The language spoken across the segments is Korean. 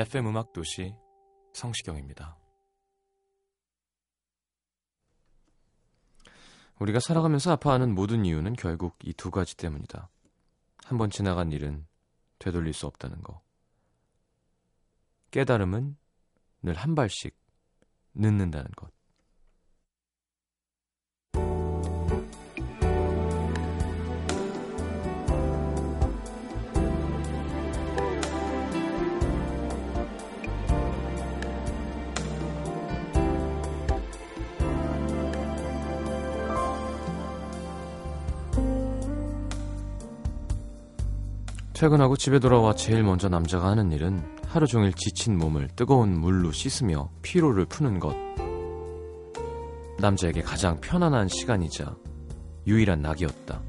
FM 음악 도시 성시경입니다. 우리가 살아가면서 아파하는 모든 이유는 결국 이 두 가지 때문이다. 한 번 지나간 일은 되돌릴 수 없다는 거. 깨달음은 늘 한 발씩 늦는다는 것. 퇴근하고 집에 돌아와 제일 먼저 남자가 하는 일은 하루 종일 지친 몸을 뜨거운 물로 씻으며 피로를 푸는 것. 남자에게 가장 편안한 시간이자 유일한 낙이었다.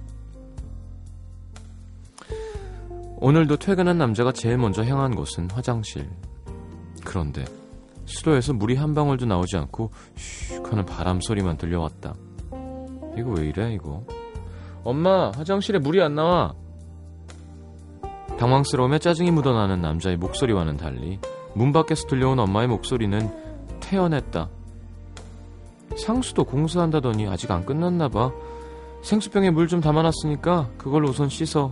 오늘도 퇴근한 남자가 제일 먼저 향한 곳은 화장실. 그런데 수도에서 물이 한 방울도 나오지 않고 슉 하는 바람 소리만 들려왔다. 이거 왜 이래 이거? 엄마 화장실에 물이 안 나와. 당황스러우며 짜증이 묻어나는 남자의 목소리와는 달리 문 밖에서 들려온 엄마의 목소리는 태연했다. 상수도 공사한다더니 아직 안 끝났나 봐. 생수병에 물 좀 담아놨으니까 그걸로 우선 씻어.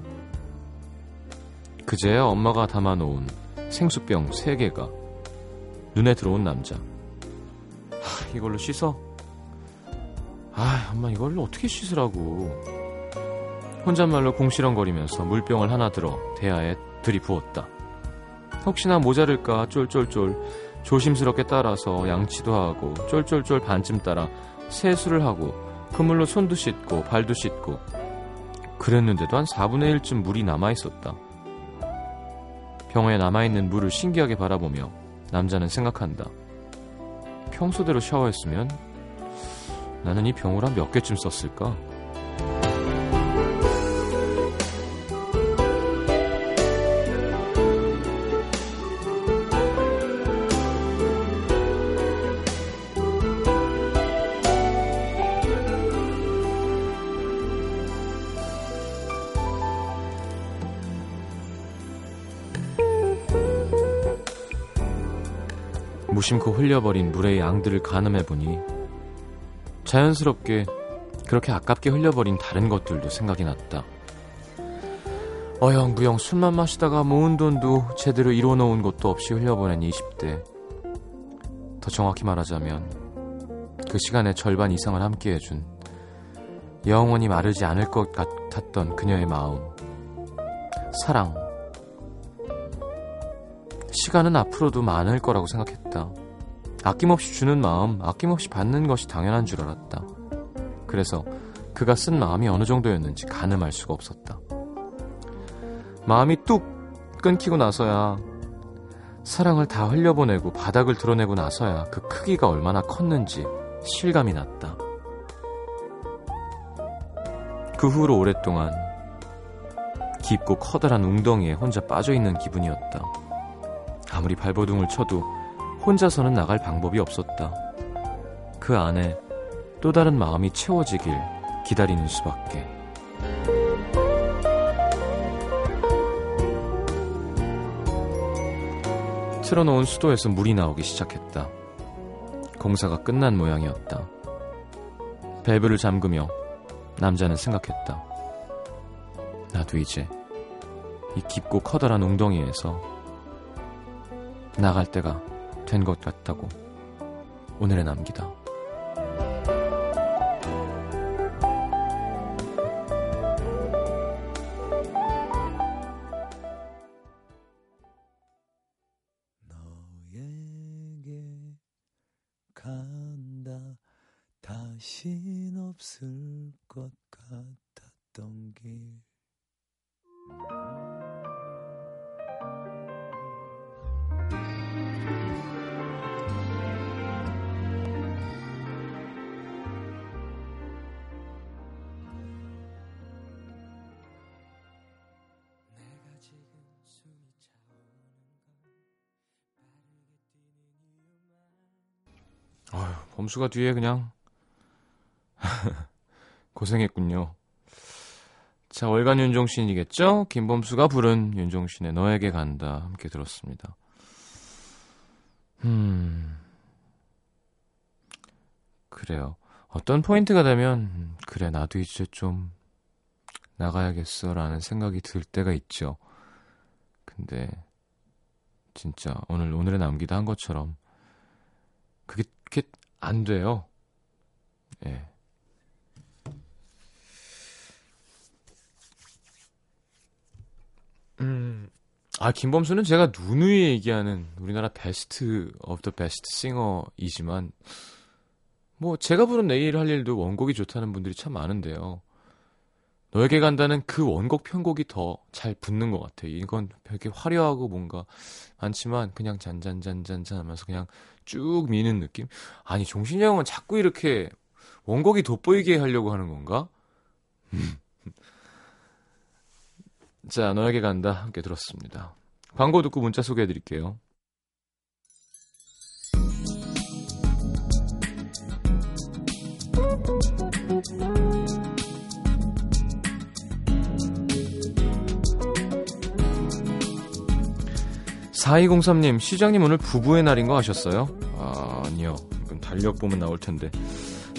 그제야 엄마가 담아놓은 생수병 3개가 눈에 들어온 남자. 하, 이걸로 씻어? 아, 엄마 이걸로 어떻게 씻으라고. 혼잣말로 공시렁거리면서 물병을 하나 들어 대야에 들이부었다. 혹시나 모자를까 쫄쫄쫄 조심스럽게 따라서 양치도 하고 쫄쫄쫄 반쯤 따라 세수를 하고 그물로 손도 씻고 발도 씻고 그랬는데도 한 4분의 1쯤 물이 남아있었다. 병에 남아있는 물을 신기하게 바라보며 남자는 생각한다. 평소대로 샤워했으면 나는 이 병을 한 몇 개쯤 썼을까? 무심코 흘려버린 물의 양들을 가늠해보니 자연스럽게 그렇게 아깝게 흘려버린 다른 것들도 생각이 났다. 어영부영 술만 마시다가 모은 돈도 제대로 이뤄놓은 것도 없이 흘려보낸 20대. 더 정확히 말하자면 그 시간의 절반 이상을 함께해준 영원히 마르지 않을 것 같았던 그녀의 마음. 사랑. 시간은 앞으로도 많을 거라고 생각했다. 아낌없이 주는 마음, 아낌없이 받는 것이 당연한 줄 알았다. 그래서 그가 쓴 마음이 어느 정도였는지 가늠할 수가 없었다. 마음이 뚝 끊기고 나서야 사랑을 다 흘려보내고 바닥을 드러내고 나서야 그 크기가 얼마나 컸는지 실감이 났다. 그 후로 오랫동안 깊고 커다란 웅덩이에 혼자 빠져있는 기분이었다. 아무리 발버둥을 쳐도 혼자서는 나갈 방법이 없었다. 그 안에 또 다른 마음이 채워지길 기다리는 수밖에. 틀어놓은 수도에서 물이 나오기 시작했다. 공사가 끝난 모양이었다. 밸브를 잠그며 남자는 생각했다. 나도 이제 이 깊고 커다란 웅덩이에서 나갈 때가 된 것 같다고 오늘의 남기다. 범수가 뒤에 그냥 고생했군요. 자, 월간 윤종신이겠죠? 김범수가 부른 윤종신의 너에게 간다 함께 들었습니다. 음. 그래요. 어떤 포인트가 되면 음, 그래 나도 이제 좀 나가야겠어라는 생각이 들 때가 있죠. 근데 진짜 오늘 오늘의 남기도 한 것처럼 그게 안 돼요. 예. 음. 아, 김범수는 제가 누누이 얘기하는 우리나라 best of the best singer이지만 뭐 제가 부른 내일 할 일도 원곡이 좋다는 분들이 참 많은데요. 너에게 간다는 그 원곡 편곡이 더 잘 붙는 것 같아요. 이건 되게 화려하고 뭔가 많지만 그냥 잔잔잔잔잔 하면서 그냥 쭉 미는 느낌? 아니, 종신이 형은 자꾸 이렇게 원곡이 돋보이게 하려고 하는 건가? 자, 너에게 간다. 함께 들었습니다. 광고 듣고 문자 소개해 드릴게요. 4203님, 시장님 오늘 부부의 날인 거 아셨어요? 아, 아니요. 이건 달력 보면 나올 텐데.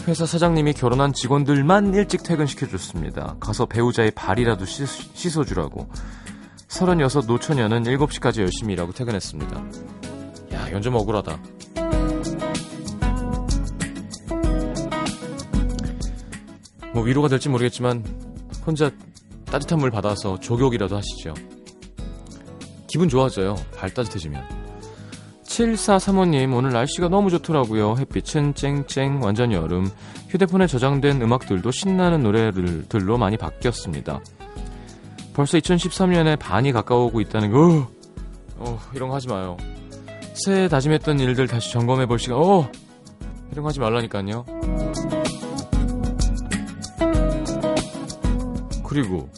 회사 사장님이 결혼한 직원들만 일찍 퇴근시켜줬습니다. 가서 배우자의 발이라도 씻, 어주라고 36 노처녀는 7시까지 열심히 일하고 퇴근했습니다. 야, 이건 좀 억울하다. 뭐 위로가 될지 모르겠지만 혼자 따뜻한 물 받아서 조격이라도 하시죠. 기분 좋아져요. 발 따뜻해지면. 7435님, 오늘 날씨가 너무 좋더라고요. 햇빛은 쨍쨍, 완전 여름. 휴대폰에 저장된 음악들도 신나는 노래들로 많이 바뀌었습니다. 벌써 2013년에 반이 가까워오고 있다는 거, 어, 어 이런 거 하지 마요. 새해 다짐했던 일들 다시 점검해 볼 시간, 어, 이런 거 하지 말라니까요. 그리고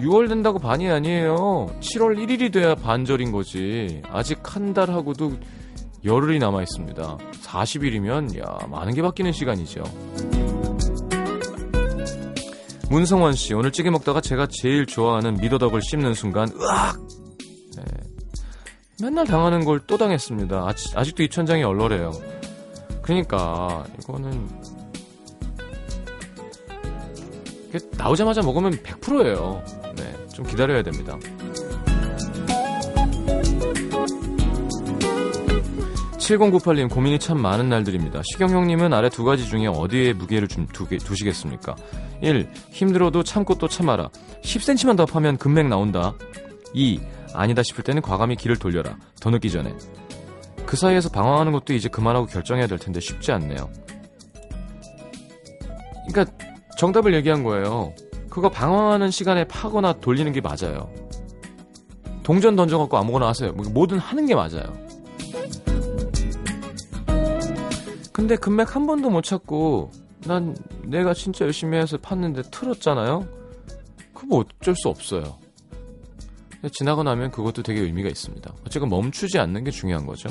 6월 된다고 반이 아니에요. 7월 1일이 돼야 반절인 거지. 아직 한 달하고도 열흘이 남아 있습니다. 40일이면 야 많은 게 바뀌는 시간이죠. 문성원 씨 오늘 찌개 먹다가 제가 제일 좋아하는 미더덕을 씹는 순간 으악. 네. 맨날 당하는 걸 또 당했습니다. 아직, 아직도 이 천장이 얼얼해요. 그러니까 이거는 나오자마자 먹으면 100%예요. 네, 좀 기다려야 됩니다. 7098님 고민이 참 많은 날들입니다. 시경형님은 아래 두 가지 중에 어디에 무게를 좀 두게, 두시겠습니까? 1. 힘들어도 참고 또 참아라. 10cm만 더 파면 금맥 나온다. 2. 아니다 싶을 때는 과감히 길을 돌려라. 더 늦기 전에. 그 사이에서 방황하는 것도 이제 그만하고 결정해야 될 텐데 쉽지 않네요. 그러니까 정답을 얘기한 거예요. 그거 방황하는 시간에 파거나 돌리는 게 맞아요. 동전 던져갖고 아무거나 하세요. 뭐 뭐든 하는 게 맞아요. 근데 금맥 한 번도 못 찾고 난 내가 진짜 열심히 해서 팠는데 틀었잖아요. 그거 뭐 어쩔 수 없어요. 지나고 나면 그것도 되게 의미가 있습니다. 어쨌건 멈추지 않는 게 중요한 거죠.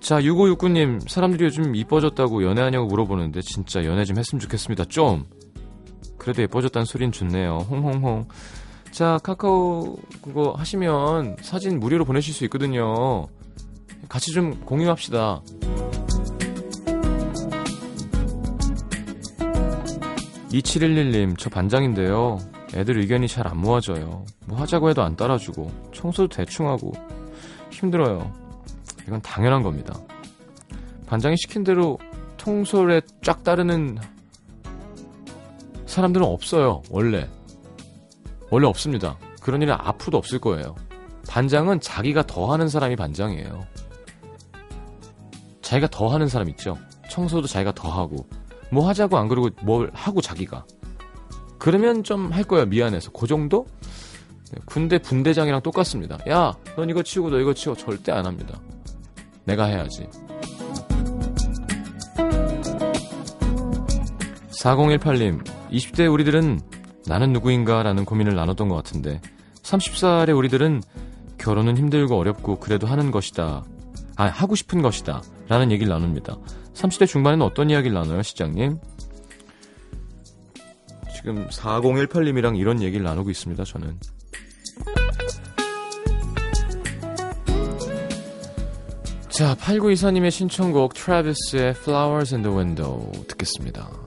자, 6569님, 사람들이 요즘 이뻐졌다고 연애하냐고 물어보는데 진짜 연애 좀 했으면 좋겠습니다. 좀. 그래도 예뻐졌다는 소린 좋네요. 홍홍홍. 자, 카카오 그거 하시면 사진 무료로 보내실 수 있거든요. 같이 좀 공유합시다. (2711님) 저 반장인데요 애들 의견이 잘 안 모아져요 뭐 하자고 해도 안 따라주고 청소도 대충 하고 힘들어요 이건 당연한 겁니다. 반장이 시킨 대로 통솔에 쫙 따르는 사람들은 없어요. 원래. 원래 없습니다. 그런 일은 앞으로도 없을 거예요. 반장은 자기가 더 하는 사람이 반장이에요. 자기가 더 하는 사람 있죠. 청소도 자기가 더 하고 뭐 하자고 안 그러고 뭘 하고 자기가 그러면 좀 할 거예요 미안해서 그 정도 네, 군대 분대장이랑 똑같습니다 야 넌 이거 치우고 너 이거 치워 절대 안 합니다 내가 해야지 4018님 20대 우리들은 나는 누구인가 라는 고민을 나눴던 것 같은데 30살의 우리들은 결혼은 힘들고 어렵고 그래도 하는 것이다. 아, 하고 싶은 것이다. 라는 얘기를 나눕니다. 30대 중반에는 어떤 이야기를 나눠요, 시장님? 지금 4018님이랑 이런 얘기를 나누고 있습니다, 저는. 자, 8924님의 신청곡 트래비스의 Flowers in the Window 듣겠습니다.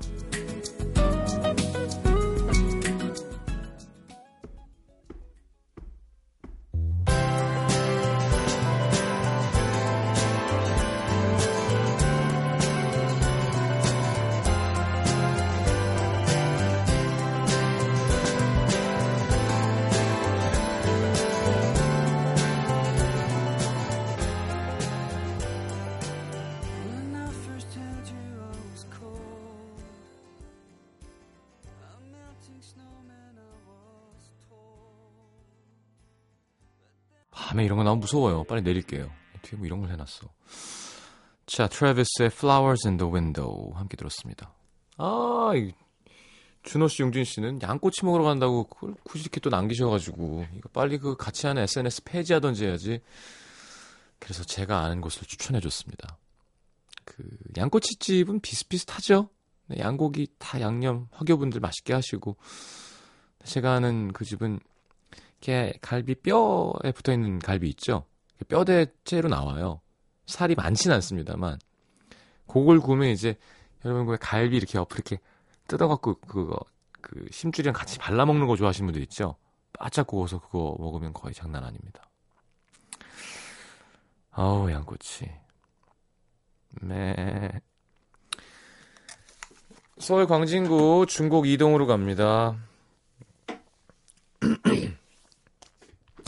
무서워요. 빨리 내릴게요. 뒤에 뭐 이런 걸 해놨어. 자, 트래비스의 Flowers in the Window 함께 들었습니다. 아, 이 준호 씨, 용진 씨는 양꼬치 먹으러 간다고 그걸 굳이 이렇게 또 남기셔가지고 이거 빨리 그 같이 하는 SNS 폐지하던지 해야지. 그래서 제가 아는 곳을 추천해줬습니다. 그 양꼬치 집은 비슷비슷하죠. 네, 양고기 다 양념 화교분들 맛있게 하시고 제가 아는 그 집은 이렇게 갈비 뼈에 붙어 있는 갈비 있죠. 뼈대째로 나와요. 살이 많진 않습니다만 그걸 구우면 이제 여러분 그 갈비 이렇게 옆으로 이렇게 뜯어갖고 그거 그 심줄이랑 같이 발라 먹는 거 좋아하시는 분들 있죠. 바짝 구워서 그거 먹으면 거의 장난 아닙니다. 아우 양꼬치. 네. 서울 광진구 중곡 이동으로 갑니다.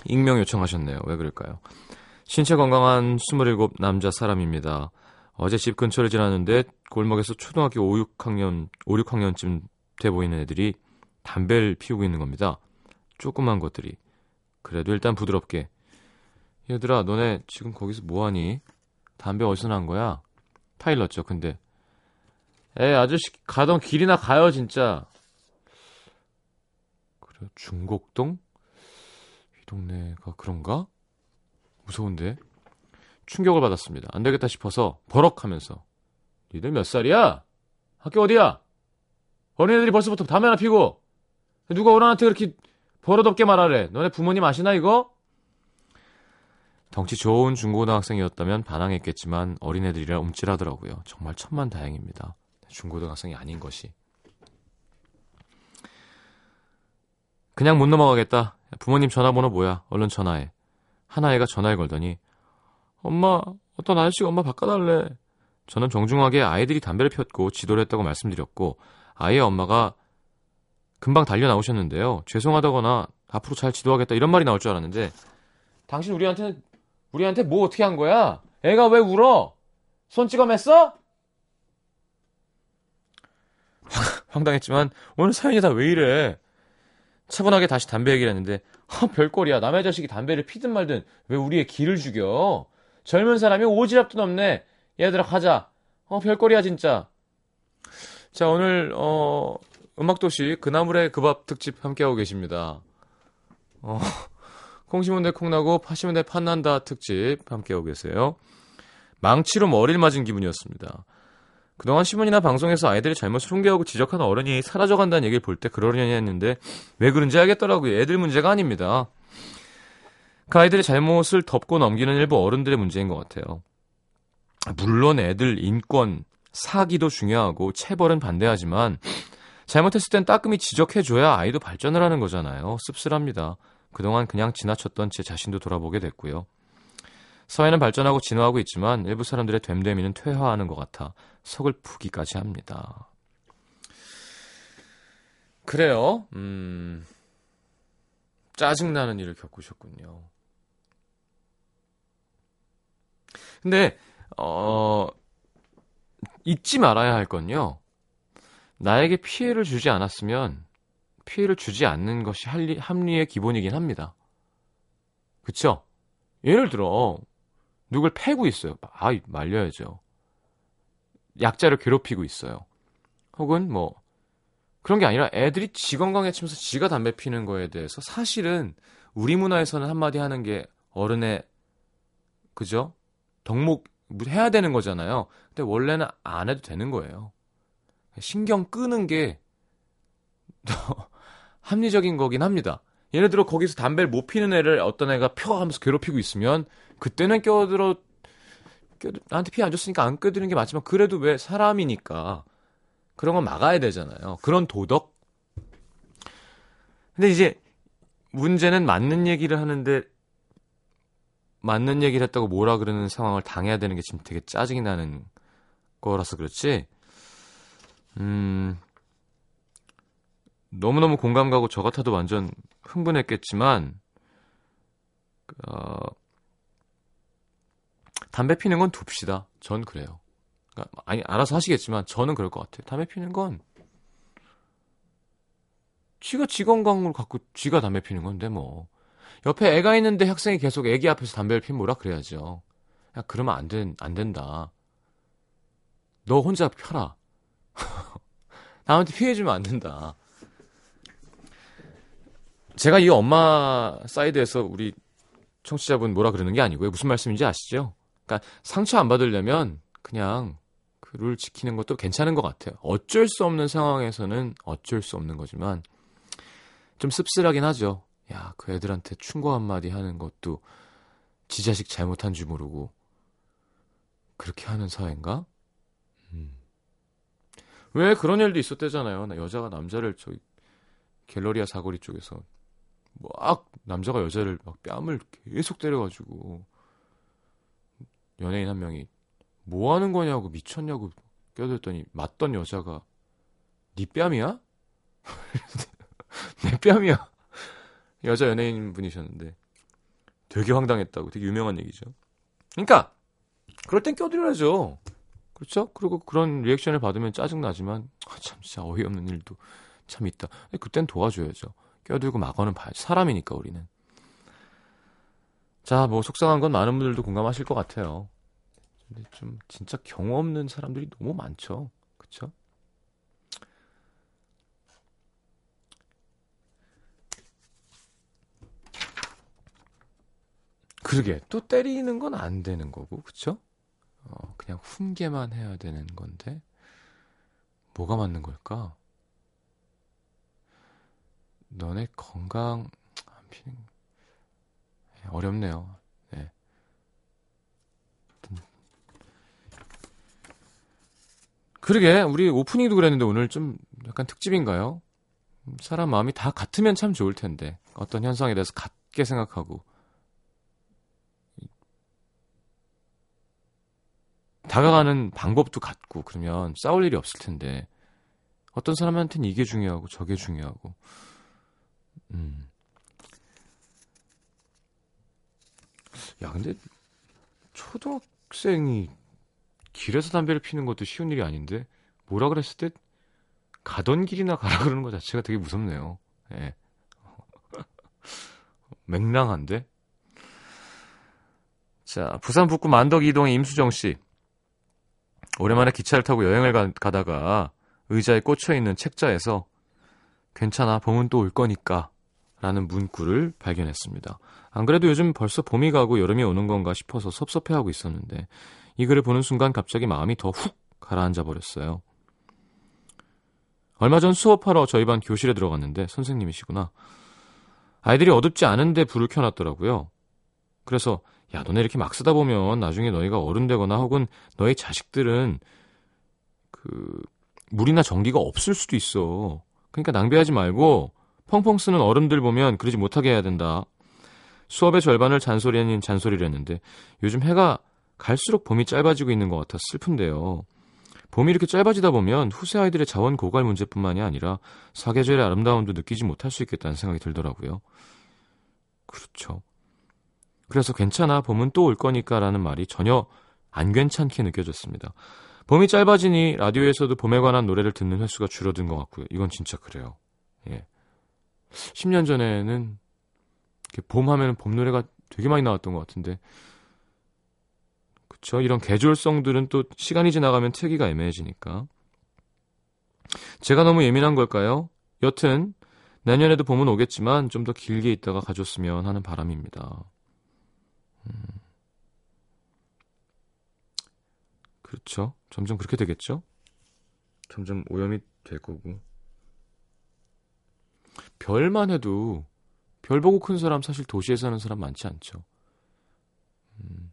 익명 요청하셨네요. 왜 그럴까요? 신체 건강한 27 남자 사람입니다. 어제 집 근처를 지났는데 골목에서 초등학교 5, 6학년, 5, 6학년쯤 돼 보이는 애들이 담배를 피우고 있는 겁니다. 조그만 것들이. 그래도 일단 부드럽게. 얘들아, 너네 지금 거기서 뭐하니? 담배 어디서 난 거야? 파일렀죠, 근데. 에, 아저씨, 가던 길이나 가요, 진짜. 그래, 중곡동? 이 동네가 그런가? 무서운데? 충격을 받았습니다. 안 되겠다 싶어서 버럭하면서 니들 몇 살이야? 학교 어디야? 어린애들이 벌써부터 담배나 피고 누가 어른한테 그렇게 버릇없게 말하래. 너네 부모님 아시나 이거? 덩치 좋은 중고등학생이었다면 반항했겠지만 어린애들이라 움찔하더라고요. 정말 천만 다행입니다. 중고등학생이 아닌 것이. 그냥 못 넘어가겠다. 부모님 전화번호 뭐야? 얼른 전화해. 하나애가 전화를 걸더니 엄마 어떤 아저씨가 엄마 바꿔달래. 저는 정중하게 아이들이 담배를 폈고 지도를 했다고 말씀드렸고 아이의 엄마가 금방 달려 나오셨는데요. 죄송하다거나 앞으로 잘 지도하겠다 이런 말이 나올 줄 알았는데 당신 우리한테는 우리한테 뭐 어떻게 한 거야? 애가 왜 울어? 손 맸어? 황당했지만 오늘 사연이 다 왜 이래? 차분하게 다시 담배 얘기를 했는데 어, 별꼴이야. 남의 자식이 담배를 피든 말든 왜 우리의 기를 죽여? 젊은 사람이 오지랖도 넘네. 얘들아 가자. 어 별꼴이야 진짜. 자 오늘 어 음악도시 그나물의 그 밥 특집 함께하고 계십니다. 어 콩심은 대 콩나고 파시면 대 판난다 특집 함께하고 계세요. 망치로 머리를 맞은 기분이었습니다. 그동안 신문이나 방송에서 아이들이 잘못을 흉계하고 지적하는 어른이 사라져간다는 얘기를 볼 때 그러려니 했는데 왜 그런지 알겠더라고요. 애들 문제가 아닙니다. 그 아이들의 잘못을 덮고 넘기는 일부 어른들의 문제인 것 같아요. 물론 애들 인권, 사기도 중요하고 체벌은 반대하지만 잘못했을 땐 따끔히 지적해줘야 아이도 발전을 하는 거잖아요. 씁쓸합니다. 그동안 그냥 지나쳤던 제 자신도 돌아보게 됐고요. 사회는 발전하고 진화하고 있지만 일부 사람들의 됨됨이는 퇴화하는 것 같아 속을 푸기까지 합니다. 그래요. 음, 짜증나는 일을 겪으셨군요. 근데, 어, 잊지 말아야 할 건요. 나에게 피해를 주지 않았으면 피해를 주지 않는 것이 합리의 기본이긴 합니다. 그쵸? 예를 들어, 누굴 패고 있어요. 아, 말려야죠. 약자를 괴롭히고 있어요. 혹은 뭐, 그런 게 아니라 애들이 지 건강에 치면서 지가 담배 피는 거에 대해서 사실은 우리 문화에서는 한마디 하는 게 어른의, 그죠? 덕목 해야 되는 거잖아요. 근데 원래는 안 해도 되는 거예요. 신경 끄는 게더 합리적인 거긴 합니다. 예를 들어 거기서 담배를 못 피는 애를 어떤 애가 펴 하면서 괴롭히고 있으면 그때는 껴들어 껴들, 나한테 피해 안 줬으니까 안 껴드는 게 맞지만 그래도 왜 사람이니까 그런 건 막아야 되잖아요. 그런 도덕. 근데 이제 문제는 맞는 얘기를 하는데 맞는 얘기를 했다고 뭐라 그러는 상황을 당해야 되는 게 지금 되게 짜증이 나는 거라서 그렇지. 음, 너무너무 공감 가고 저 같아도 완전 흥분했겠지만, 어, 담배 피는 건 둡시다. 전 그래요. 그러니까 아니, 알아서 하시겠지만, 저는 그럴 것 같아요. 담배 피는 건, 지가 지 건강을 갖고 지가 담배 피는 건데, 뭐. 옆에 애가 있는데 학생이 계속 애기 앞에서 담배를 피면 뭐라 그래야죠. 야, 그러면 안, 된, 안 된다. 너 혼자 펴라. 남한테 피해주면 안 된다. 제가 이 엄마 사이드에서 우리 청취자분 뭐라 그러는 게 아니고요. 무슨 말씀인지 아시죠? 그러니까 상처 안 받으려면 그냥 그 룰 지키는 것도 괜찮은 것 같아요. 어쩔 수 없는 상황에서는 어쩔 수 없는 거지만 좀 씁쓸하긴 하죠. 야, 그 애들한테 충고 한마디 하는 것도 지 자식 잘못한 줄 모르고 그렇게 하는 사회인가? 음. 왜 그런 일도 있었대잖아요. 나 여자가 남자를 저기 갤러리아 사거리 쪽에서 막 남자가 여자를 막 뺨을 계속 때려가지고 연예인 한 명이 뭐 하는 거냐고 미쳤냐고 껴들더니 맞던 여자가 네 뺨이야? 내 뺨이야. 여자 연예인 분이셨는데 되게 황당했다고 되게 유명한 얘기죠. 그러니까 그럴 땐 껴드려야죠. 그렇죠? 그리고 그런 리액션을 받으면 짜증 나지만 아, 참 진짜 어이없는 일도 참 있다. 그땐 도와줘야죠. 껴들고 막어는 봐야죠. 사람이니까 우리는. 자, 뭐 속상한 건 많은 분들도 공감하실 것 같아요. 근데 좀 진짜 경우 없는 사람들이 너무 많죠. 그렇죠? 그러게 또 때리는 건 안 되는 거고 그쵸? 어, 그냥 훈계만 해야 되는 건데 뭐가 맞는 걸까? 너네 건강 안 피는 예, 어렵네요. 네. 그러게 우리 오프닝도 그랬는데 오늘 좀 약간 특집인가요? 사람 마음이 다 같으면 참 좋을 텐데 어떤 현상에 대해서 같게 생각하고 다가가는 방법도 같고 그러면 싸울 일이 없을 텐데 어떤 사람한테는 이게 중요하고 저게 중요하고 음. 야, 근데 초등학생이 길에서 담배를 피는 것도 쉬운 일이 아닌데 뭐라 그랬을 때 가던 길이나 가라 그러는 것 자체가 되게 무섭네요. 예. 맹랑한데? 자, 부산 북구 만덕 이동의 임수정 씨. 오랜만에 기차를 타고 여행을 가, 가다가 의자에 꽂혀 있는 책자에서 괜찮아, 봄은 또 올 거니까 라는 문구를 발견했습니다. 안 그래도 요즘 벌써 봄이 가고 여름이 오는 건가 싶어서 섭섭해하고 있었는데 이 글을 보는 순간 갑자기 마음이 더 훅 가라앉아 버렸어요. 얼마 전 수업하러 저희 반 교실에 들어갔는데 선생님이시구나. 아이들이 어둡지 않은데 불을 켜놨더라고요. 그래서 야 너네 이렇게 막 쓰다 보면 나중에 너희가 어른 되거나 혹은 너희 자식들은 그 물이나 전기가 없을 수도 있어. 그러니까 낭비하지 말고 펑펑 쓰는 어른들 보면 그러지 못하게 해야 된다. 수업의 절반을 잔소리 아닌 잔소리를 했는데 요즘 해가 갈수록 봄이 짧아지고 있는 것 같아 슬픈데요. 봄이 이렇게 짧아지다 보면 후세 아이들의 자원 고갈 문제뿐만이 아니라 사계절의 아름다움도 느끼지 못할 수 있겠다는 생각이 들더라고요. 그렇죠. 그래서 괜찮아 봄은 또 올 거니까 라는 말이 전혀 안 괜찮게 느껴졌습니다. 봄이 짧아지니 라디오에서도 봄에 관한 노래를 듣는 횟수가 줄어든 것 같고요. 이건 진짜 그래요. 예. 10년 전에는 봄 하면은 봄 노래가 되게 많이 나왔던 것 같은데 그쵸 이런 계절성들은 또 시간이 지나가면 틀기가 애매해지니까 제가 너무 예민한 걸까요? 여튼 내년에도 봄은 오겠지만 좀 더 길게 있다가 가줬으면 하는 바람입니다. 음. 그렇죠. 점점 그렇게 되겠죠? 점점 오염이 될 거고. 별만 해도 별 보고 큰 사람 사실 도시에 사는 사람 많지 않죠. 음,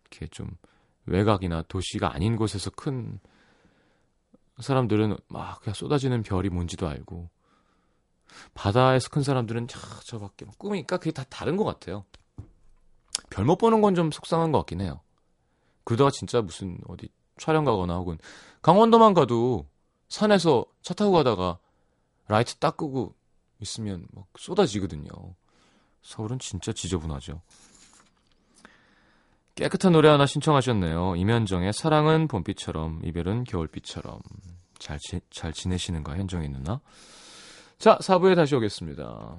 이렇게 좀 외곽이나 도시가 아닌 곳에서 큰 사람들은 막 그냥 쏟아지는 별이 뭔지도 알고 바다에서 큰 사람들은 저, 저밖에 꿈이니까 그게 다 다른 것 같아요. 별 못 보는 건 좀 속상한 것 같긴 해요. 그러다가 진짜 무슨 어디 촬영 가거나 혹은 강원도만 가도 산에서 차 타고 가다가 라이트 딱 끄고 있으면 막 쏟아지거든요. 서울은 진짜 지저분하죠. 깨끗한 노래 하나 신청하셨네요. 임현정의 사랑은 봄비처럼 이별은 겨울비처럼 잘, 지, 잘 지내시는가 현정이 누나? 자 4부에 다시 오겠습니다.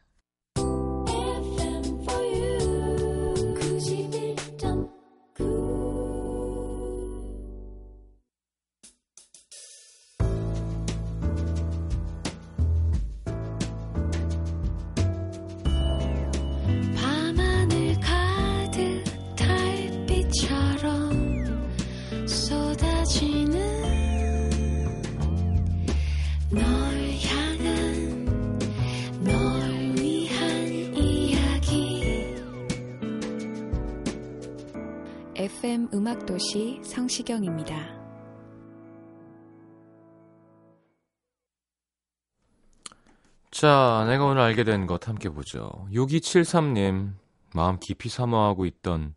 음악도시 성시경입니다. 자, 내가 오늘 알게 된 것 함께 보죠. 6273님, 마음 깊이 사모하고 있던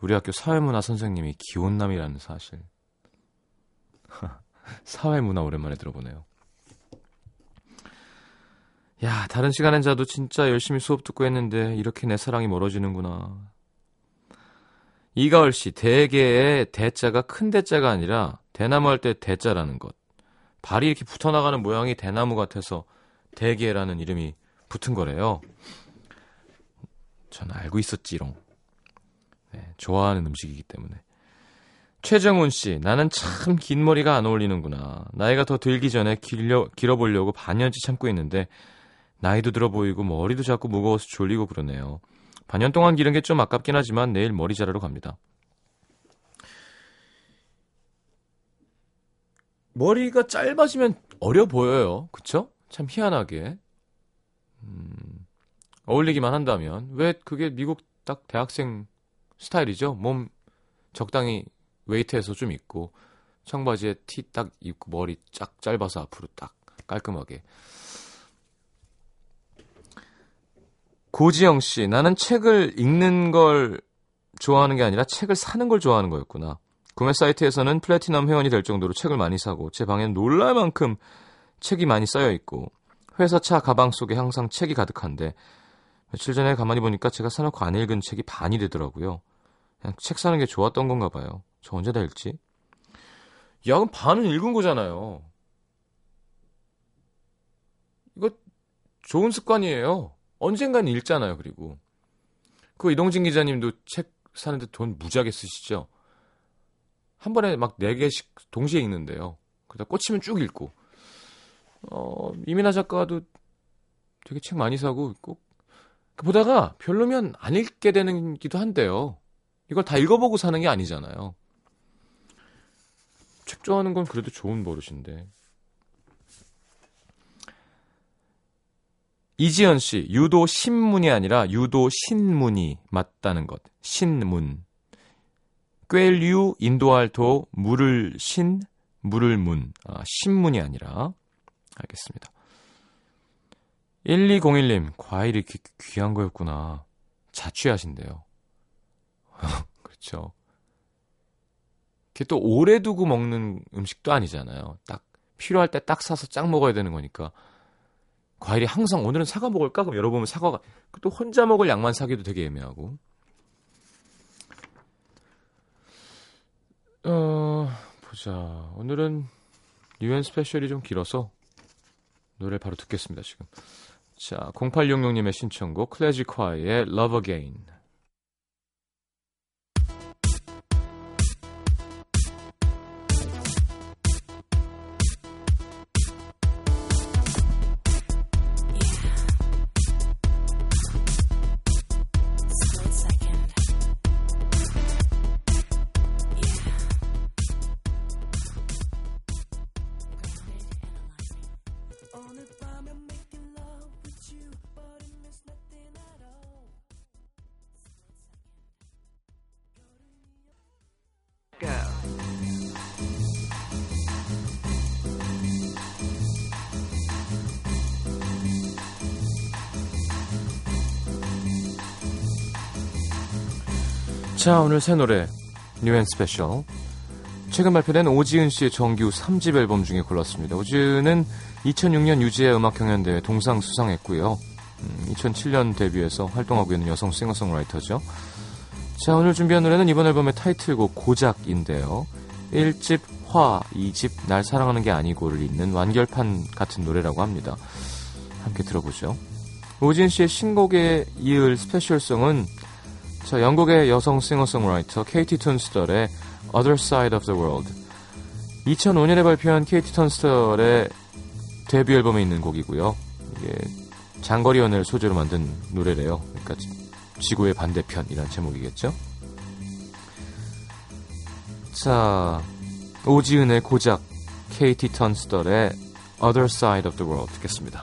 우리 학교 사회문화 선생님이 기혼남이라는 사실. 사회문화 오랜만에 들어보네요. 야, 다른 시간엔 자도 진짜 열심히 수업 듣고 했는데 이렇게 내 사랑이 멀어지는구나. 이가을 씨, 대개의 대자가 큰 대자가 아니라 대나무 할 때 대자라는 것. 발이 이렇게 붙어나가는 모양이 대나무 같아서 대게라는 이름이 붙은 거래요. 전 알고 있었지롱. 네, 좋아하는 음식이기 때문에. 최정훈 씨, 나는 참 긴 머리가 안 어울리는구나. 나이가 더 들기 전에 길려, 길어보려고 반년치 참고 있는데, 나이도 들어 보이고 머리도 자꾸 무거워서 졸리고 그러네요. 반년 동안 기른 게 좀 아깝긴 하지만 내일 머리 자르러 갑니다. 머리가 짧아지면 어려 보여요. 그쵸? 참 희한하게. 음, 어울리기만 한다면. 왜 그게 미국 딱 대학생 스타일이죠? 몸 적당히 웨이트해서 좀 있고, 청바지에 티 딱 입고 머리 쫙 짧아서 앞으로 딱 깔끔하게. 고지영 씨, 나는 책을 읽는 걸 좋아하는 게 아니라 책을 사는 걸 좋아하는 거였구나. 구매 사이트에서는 플래티넘 회원이 될 정도로 책을 많이 사고 제 방에는 놀랄 만큼 책이 많이 쌓여 있고 회사 차 가방 속에 항상 책이 가득한데 며칠 전에 가만히 보니까 제가 사놓고 안 읽은 책이 반이 되더라고요. 그냥 책 사는 게 좋았던 건가 봐요. 저 언제 다 읽지? 야, 그럼 반은 읽은 거잖아요. 이거 좋은 습관이에요. 언젠간 읽잖아요, 그리고. 그 이동진 기자님도 책 사는데 돈 무지하게 쓰시죠? 한 번에 막 네 개씩 동시에 읽는데요. 그러다 꽂히면 쭉 읽고. 어, 이민아 작가도 되게 책 많이 사고 꼭 보다가 별로면 안 읽게 되는 기도 한데요. 이걸 다 읽어보고 사는 게 아니잖아요. 책 좋아하는 건 그래도 좋은 버릇인데. 이지연 씨, 유도 신문이 아니라 유도 신문이 맞다는 것. 신문. 꿰류 인도할 도 물을 신 물을 문. 아, 신문이 아니라. 알겠습니다. 1201님, 과일이 이렇게 귀한 거였구나. 자취하신대요. 그렇죠. 이게 또 오래 두고 먹는 음식도 아니잖아요. 딱 필요할 때 딱 사서 짝 먹어야 되는 거니까. 과일이 항상 오늘은 사과 먹을까? 그럼 열어보면 사과가 또 혼자 먹을 양만 사기도 되게 애매하고. 어, 보자. 오늘은 유엔 스페셜이 좀 길어서 노래 바로 듣겠습니다, 지금. 자, 0866님의 신청곡 클래지 콰이의 Love Again. 자, 오늘 새 노래 new and special. 최근 발표된 오지은 씨의 정규 3집 앨범 중에 골랐습니다. 오지은은 2006년 유재하 음악 경연대회 동상 수상했고요. 음, 2007년 데뷔해서 활동하고 있는 여성 싱어송라이터죠. 자, 오늘 준비한 노래는 이번 앨범의 타이틀곡 고작인데요. 1집 화, 2집 날 사랑하는 게 아니고를 잇는 완결판 같은 노래라고 합니다. 함께 들어보죠. 오지은 씨의 신곡에 이을 스페셜송은 자, 영국의 여성 싱어송라이터 케이티 톤스털의 Other Side of the World. 2005년에 발표한 케이티 톤스털의 데뷔 앨범에 있는 곡이고요. 이게 장거리 연애를 소재로 만든 노래래요. 그러니까 지구의 반대편이란 제목이겠죠. 자, 오지은의 고작 케이티 턴스털의 Other Side of the World 듣겠습니다.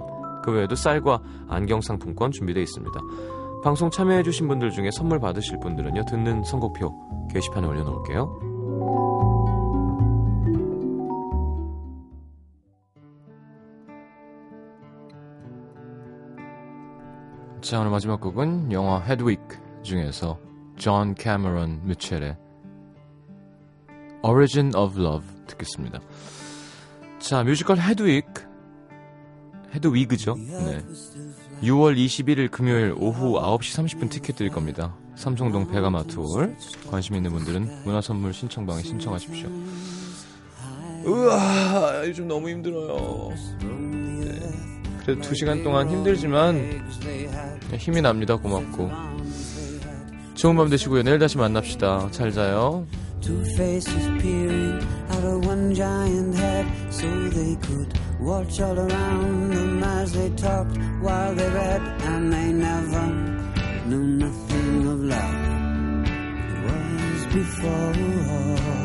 그 외에도 쌀과 안경 상품권 준비되어 있습니다. 방송 참여해주신 분들 중에 선물 받으실 분들은요, 듣는 선곡표 게시판에 올려놓을게요. 자, 오늘 마지막 곡은 영화 헤드윅 중에서 존 캐머런 미첼의 Origin of Love 듣겠습니다. 자, 뮤지컬 헤드윅 헤드윅이죠? 네. 6월 21일 금요일 오후 9시 30분 티켓 드릴 겁니다. 삼성동 백암아트홀 관심 있는 분들은 문화선물 신청방에 신청하십시오. 우와 요즘 너무 힘들어요. 네. 그래도 2시간 동안 힘들지만 힘이 납니다. 고맙고 좋은 밤 되시고요. 내일 다시 만납시다. 잘 자요. Two faces peering out of one giant head so they could watch all around them as they talked while they read and they never knew nothing of love. It was before